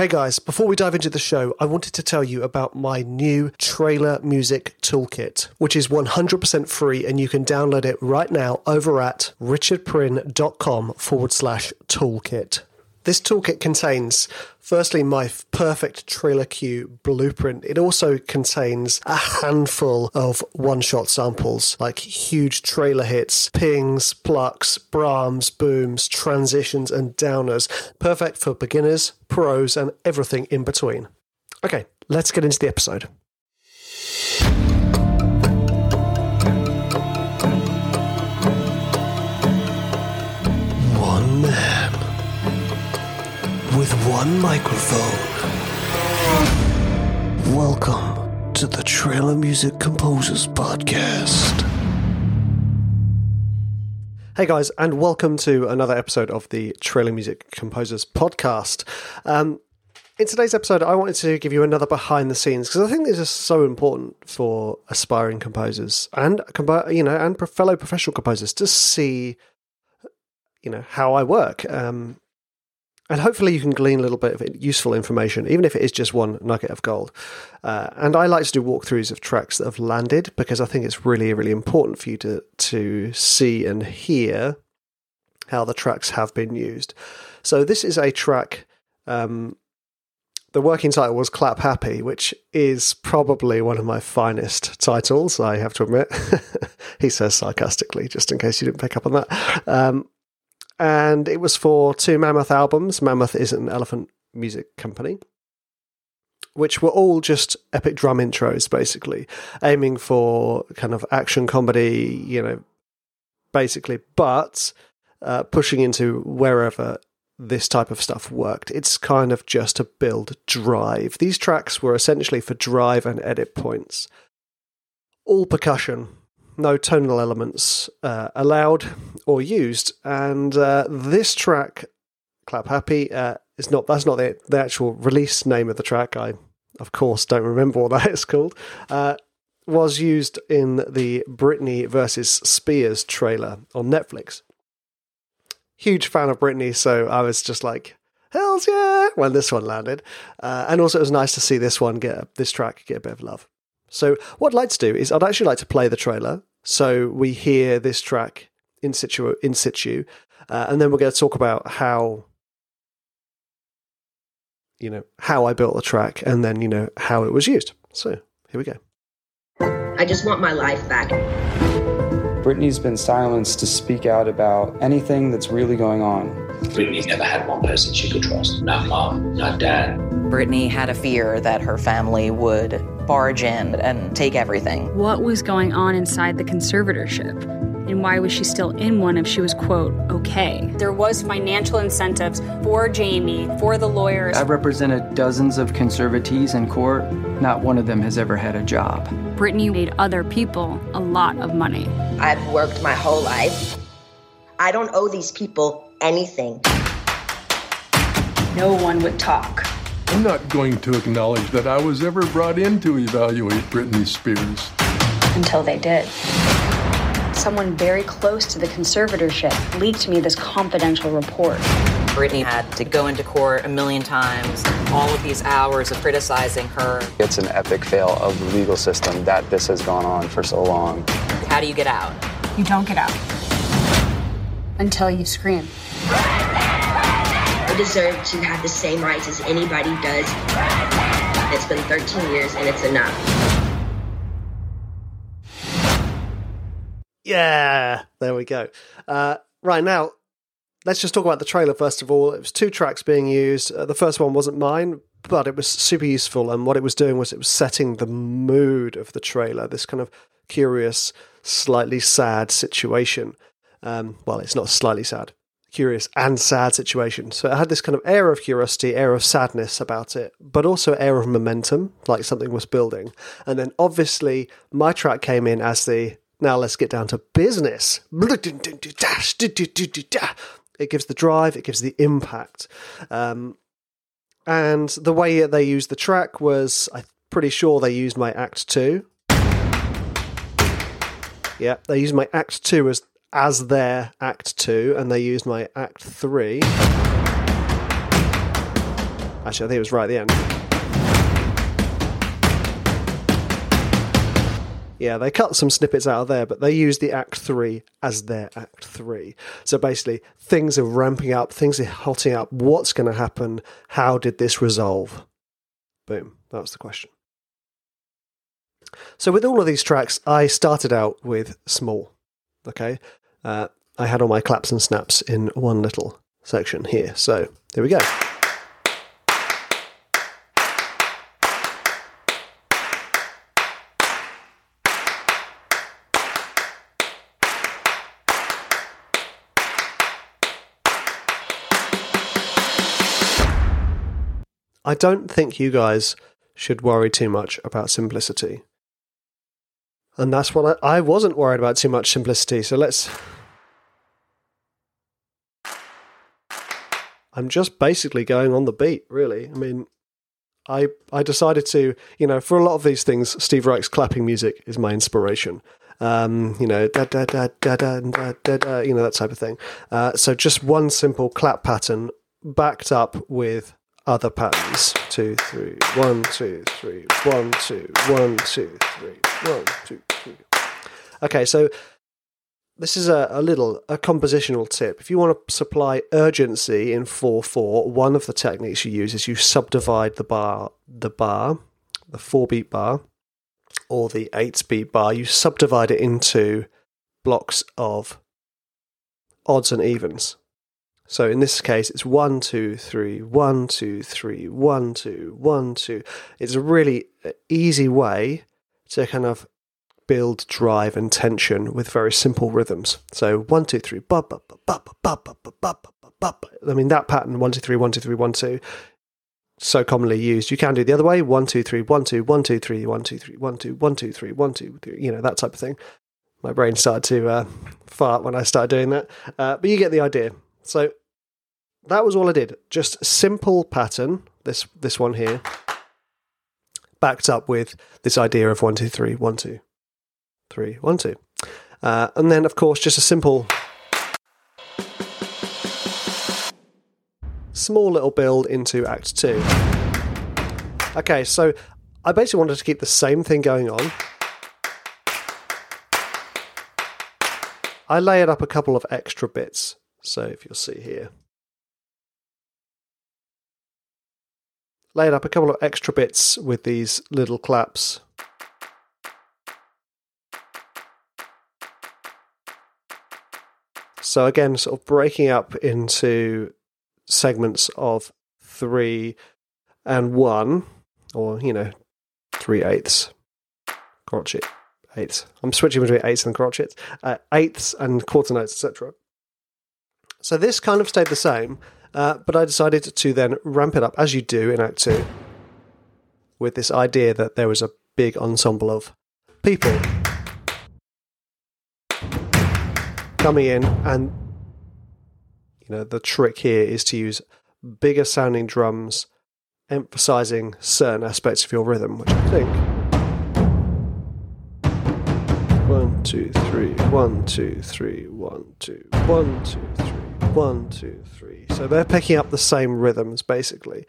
Hey guys, before we dive into the show, I wanted to tell you about my new trailer music toolkit, which is 100% free and you can download it right now over at richardpryn.com forward slash toolkit. This toolkit contains, firstly, my perfect trailer cue blueprint. It also contains a handful of one shot samples, like huge trailer hits, pings, plucks, braams, booms, transitions, and downers. Perfect for beginners, pros, and everything in between. Okay, let's get into the episode. With one microphone. Welcome to the Trailer Music Composers Podcast. Hey guys, and welcome to another episode of the Trailer Music Composers Podcast. Um, in today's episode, I wanted to give you another behind the scenes because I think this is so important for aspiring composers and you know and fellow professional composers to see you know how I work. Um, and hopefully you can glean a little bit of useful information, even if it is just one nugget of gold. Uh, and I like to do walkthroughs of tracks that have landed because I think it's really, really important for you to to see and hear how the tracks have been used. So this is a track. Um, the working title was "Clap Happy," which is probably one of my finest titles. I have to admit, he says sarcastically, just in case you didn't pick up on that. Um, and it was for two Mammoth albums. Mammoth is an elephant music company, which were all just epic drum intros, basically, aiming for kind of action comedy, you know, basically, but uh, pushing into wherever this type of stuff worked. It's kind of just to build drive. These tracks were essentially for drive and edit points. All percussion, no tonal elements uh, allowed or used. And uh, this track, "Clap Happy," uh, is not. That's not the, the actual release name of the track. I, of course, don't remember what that is called. Uh, was used in the Britney versus Spears trailer on Netflix. Huge fan of Britney, so I was just like, "Hell's yeah!" when this one landed. Uh, and also, it was nice to see this one get this track get a bit of love. So, what I'd like to do is, I'd actually like to play the trailer so we hear this track in situ, in situ, uh, and then we're going to talk about how you know how I built the track, and then you know how it was used. So here we go. I just want my life back. Britney's been silenced to speak out about anything that's really going on. Britney never had one person she could trust. Not mom, not dad. Brittany had a fear that her family would barge in and take everything. What was going on inside the conservatorship? And why was she still in one if she was, quote, okay? There was financial incentives for Jamie, for the lawyers. I've represented dozens of conservatees in court. Not one of them has ever had a job. Britney made other people a lot of money. I've worked my whole life. I don't owe these people anything. No one would talk. I'm not going to acknowledge that I was ever brought in to evaluate Britney Spears. Until they did. Someone very close to the conservatorship leaked me this confidential report. Britney had to go into court a million times, all of these hours of criticizing her. It's an epic fail of the legal system that this has gone on for so long. How do you get out? You don't get out until you scream. Deserve to have the same rights as anybody does. It's been 13 years and it's enough. Yeah, there we go. Uh, right now, let's just talk about the trailer first of all. It was two tracks being used. Uh, the first one wasn't mine, but it was super useful. And what it was doing was it was setting the mood of the trailer. This kind of curious, slightly sad situation. Um, well, it's not slightly sad, curious and sad situation. So it had this kind of air of curiosity, air of sadness about it, but also air of momentum, like something was building. And then obviously my track came in as the now let's get down to business. It gives the drive, it gives the impact. Um, and the way they used the track was, I'm pretty sure they used my Act 2. Yeah, they used my Act 2 as as their Act 2, and they used my Act 3. Actually, I think it was right at the end. Yeah, they cut some snippets out of there, but they use the Act 3 as their Act 3. So basically, things are ramping up, things are hotting up. What's going to happen? How did this resolve? Boom. That was the question. So, with all of these tracks, I started out with small. Okay. Uh, I had all my claps and snaps in one little section here. So, here we go. I don't think you guys should worry too much about simplicity. And that's what I, I wasn't worried about too much simplicity. So let's. I'm just basically going on the beat, really. I mean, I I decided to, you know, for a lot of these things, Steve Reich's clapping music is my inspiration. Um, you know, da da da da da da da, da you know that type of thing. Uh, so just one simple clap pattern backed up with other patterns. Two, three, one, two, three, one, two, one, two, three, one, two, three. Okay, so this is a, a little a compositional tip. If you want to supply urgency in four four, one of the techniques you use is you subdivide the bar, the bar, the four beat bar, or the eight beat bar. You subdivide it into blocks of odds and evens. So in this case, it's one, two, three, one, two, three, one, two, one, two. It's a really easy way to kind of build drive and tension with very simple rhythms. So one, two, three, ba ba ba ba ba ba ba ba ba ba. I mean that pattern one, two, three, one, two, three, one, two. So commonly used. You can do the other way: one, two, three, one, two, one, two, three, one, two, three, one, two, one, two, three, one, two, three. You know that type of thing. My brain started to uh, fart when I started doing that, uh, but you get the idea. So that was all I did. Just simple pattern. This this one here, backed up with this idea of one two three one two, three one two, uh, and then of course just a simple, small little build into Act Two. Okay, so I basically wanted to keep the same thing going on. I layered up a couple of extra bits. So if you'll see here. Laid up a couple of extra bits with these little claps. So again, sort of breaking up into segments of three and one, or you know, three eighths, crotchet eighths. I'm switching between eighths and crotchets, uh, eighths and quarter notes, etc. So this kind of stayed the same, uh, but I decided to then ramp it up, as you do in Act Two, with this idea that there was a big ensemble of people coming in, and you know the trick here is to use bigger sounding drums, emphasizing certain aspects of your rhythm, which I think. One, two, three, one, two, three, one, two, one, two, three. One, two, three. So they're picking up the same rhythms basically.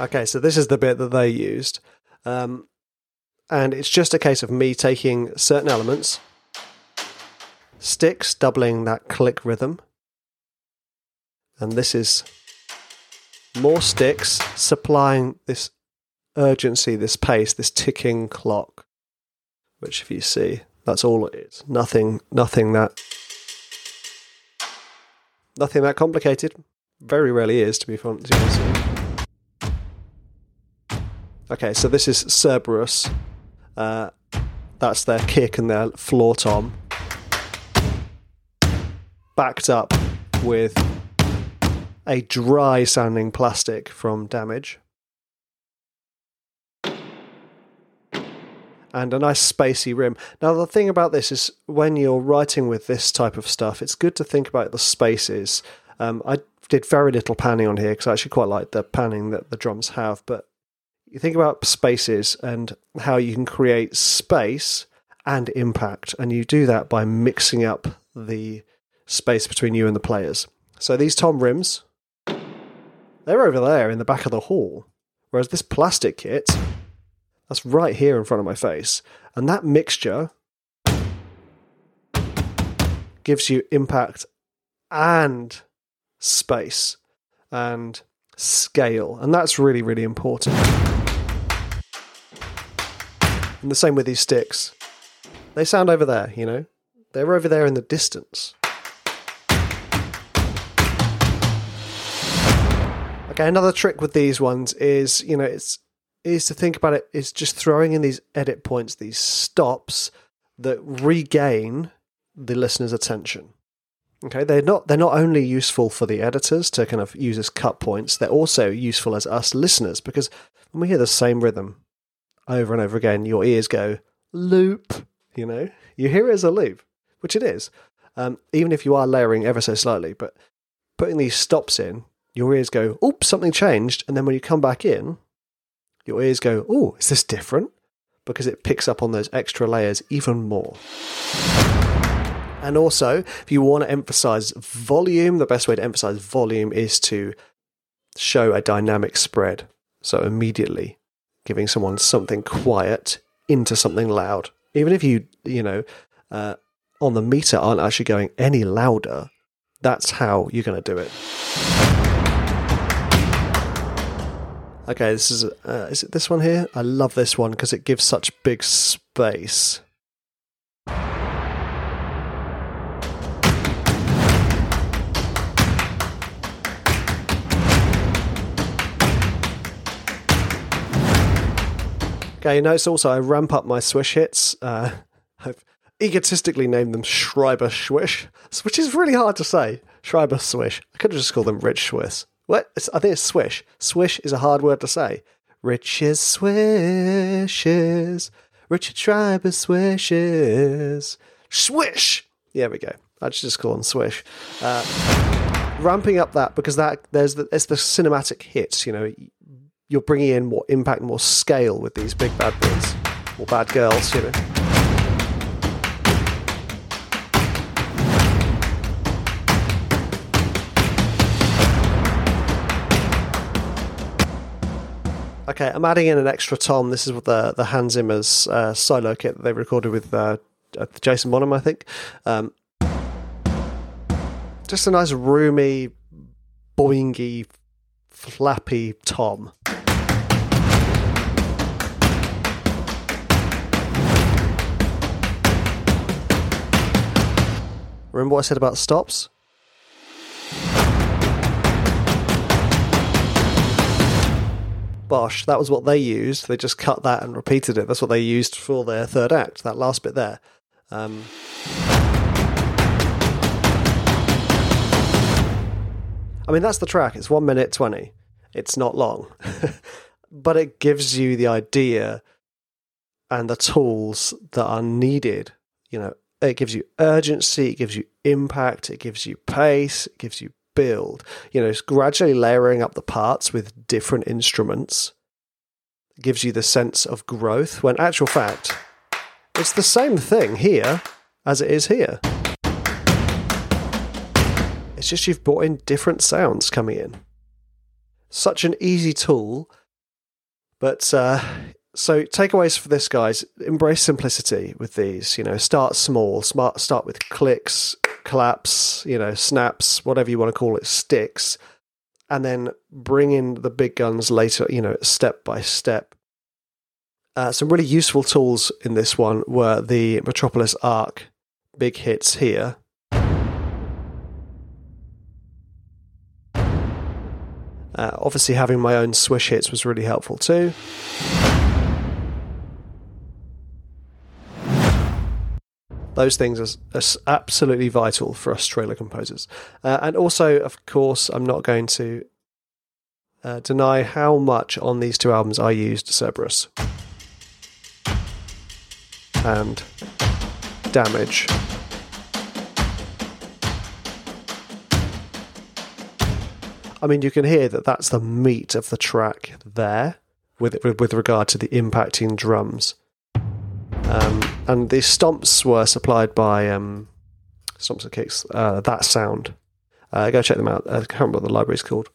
Okay, so this is the bit that they used. Um, and it's just a case of me taking certain elements, sticks, doubling that click rhythm. And this is more sticks supplying this urgency, this pace, this ticking clock which if you see, that's all it is. Nothing, nothing that, nothing that complicated. Very rarely is, to be honest. Okay, so this is Cerberus. Uh, that's their kick and their floor tom. Backed up with a dry sounding plastic from Damage. And a nice spacey rim. Now, the thing about this is when you're writing with this type of stuff, it's good to think about the spaces. Um, I did very little panning on here because I actually quite like the panning that the drums have, but you think about spaces and how you can create space and impact, and you do that by mixing up the space between you and the players. So these tom rims, they're over there in the back of the hall, whereas this plastic kit, that's right here in front of my face, and that mixture gives you impact and space and scale, and that's really really important. And the same with these sticks. They sound over there, you know? They're over there in the distance. Okay, another trick with these ones is, you know, it's is to think about it is just throwing in these edit points, these stops that regain the listener's attention. Okay, they're not they're not only useful for the editors to kind of use as cut points, they're also useful as us listeners because when we hear the same rhythm over and over again, your ears go loop. You know, you hear it as a loop, which it is, um, even if you are layering ever so slightly. But putting these stops in, your ears go, "Oops, something changed," and then when you come back in, your ears go, "Oh, is this different?" Because it picks up on those extra layers even more. And also, if you want to emphasize volume, the best way to emphasize volume is to show a dynamic spread. So immediately giving someone something quiet into something loud. Even if you, you know, uh, on the meter aren't actually going any louder, that's how you're going to do it. Okay, this is uh, is it this one here? I love this one because it gives such big space. Okay, you notice also I ramp up my swish hits. Uh, I've egotistically named them Schreiber Swish, which is really hard to say. Schreiber Swish. I could have just called them Rich Swiss. What? I think it's swish. Swish is a hard word to say. Rich's swishes. Richard Schreiber swishes. Swish! Yeah, we go. I should just call them swish. Uh, ramping up that because that there's the, it's the cinematic hits. You know, you're bringing in more impact, more scale with these big bad boys or bad girls. You know. Okay, I'm adding in an extra tom. This is what the the Hans Zimmer's uh, solo kit that they recorded with uh, Jason Bonham, I think. Um, just a nice roomy, boingy, flappy tom. Remember what I said about stops? Bosh, that was what they used. They just cut that and repeated it. That's what they used for their third act, that last bit there. Um, I mean, that's the track. It's one minute 20. It's not long. but it gives you the idea and the tools that are needed. You know, it gives you urgency, it gives you impact, it gives you pace, it gives you build. You know, gradually layering up the parts with different instruments gives you the sense of growth when actual fact it's the same thing here as it is here. It's just you've brought in different sounds coming in. Such an easy tool, but uh, so takeaways for this, guys: embrace simplicity with these. You know, start small. Smart. Start with clicks, claps. You know, snaps, whatever you want to call it, sticks, and then bring in the big guns later. You know, step by step. Uh, some really useful tools in this one were the Metropolis Ark big hits here. Uh, obviously, having my own swish hits was really helpful too. Those things are, are absolutely vital for us trailer composers. Uh, and also, of course, I'm not going to uh, deny how much on these two albums I used Cerberus and Damage. I mean, you can hear that that's the meat of the track there, with with regard to the impacting drums. Um, and the stomps were supplied by um, Stomps and Kicks, uh, that sound. Uh, go check them out. I can't remember what the library's called.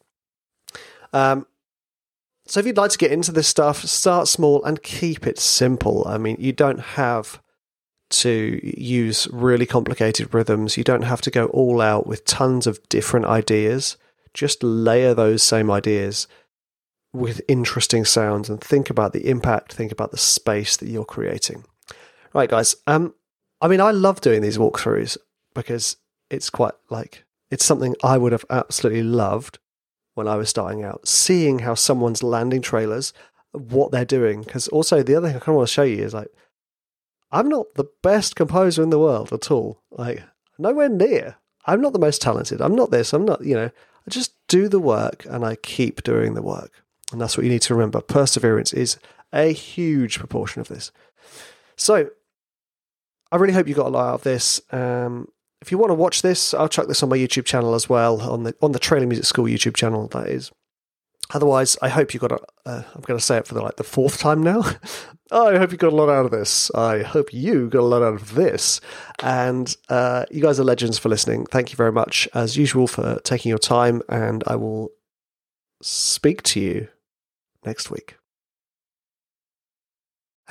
Um, so if you'd like to get into this stuff, start small and keep it simple. I mean, you don't have to use really complicated rhythms. You don't have to go all out with tons of different ideas. Just layer those same ideas with interesting sounds and think about the impact, think about the space that you're creating. Right, guys. Um, I mean, I love doing these walkthroughs because it's quite like it's something I would have absolutely loved when I was starting out, seeing how someone's landing trailers, what they're doing. Because also the other thing I kind of want to show you is like, I'm not the best composer in the world at all. Like, nowhere near. I'm not the most talented. I'm not this. I'm not, you know, I just do the work and I keep doing the work. And that's what you need to remember. Perseverance is a huge proportion of this. So, I really hope you got a lot out of this. Um, if you want to watch this, I'll chuck this on my YouTube channel as well on the on the Trailer Music School YouTube channel. That is. Otherwise, I hope you got a. Uh, I'm going to say it for the, like the fourth time now. I hope you got a lot out of this. I hope you got a lot out of this. And uh, you guys are legends for listening. Thank you very much, as usual, for taking your time. And I will speak to you next week.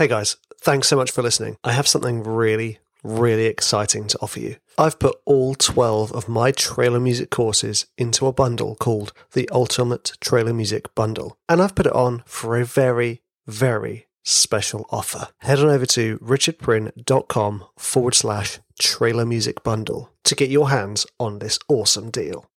Hey guys, thanks so much for listening. I have something really, really exciting to offer you. I've put all 12 of my trailer music courses into a bundle called the Ultimate Trailer Music Bundle. And I've put it on for a very, very special offer. Head on over to richardprin.com forward slash trailer music bundle to get your hands on this awesome deal.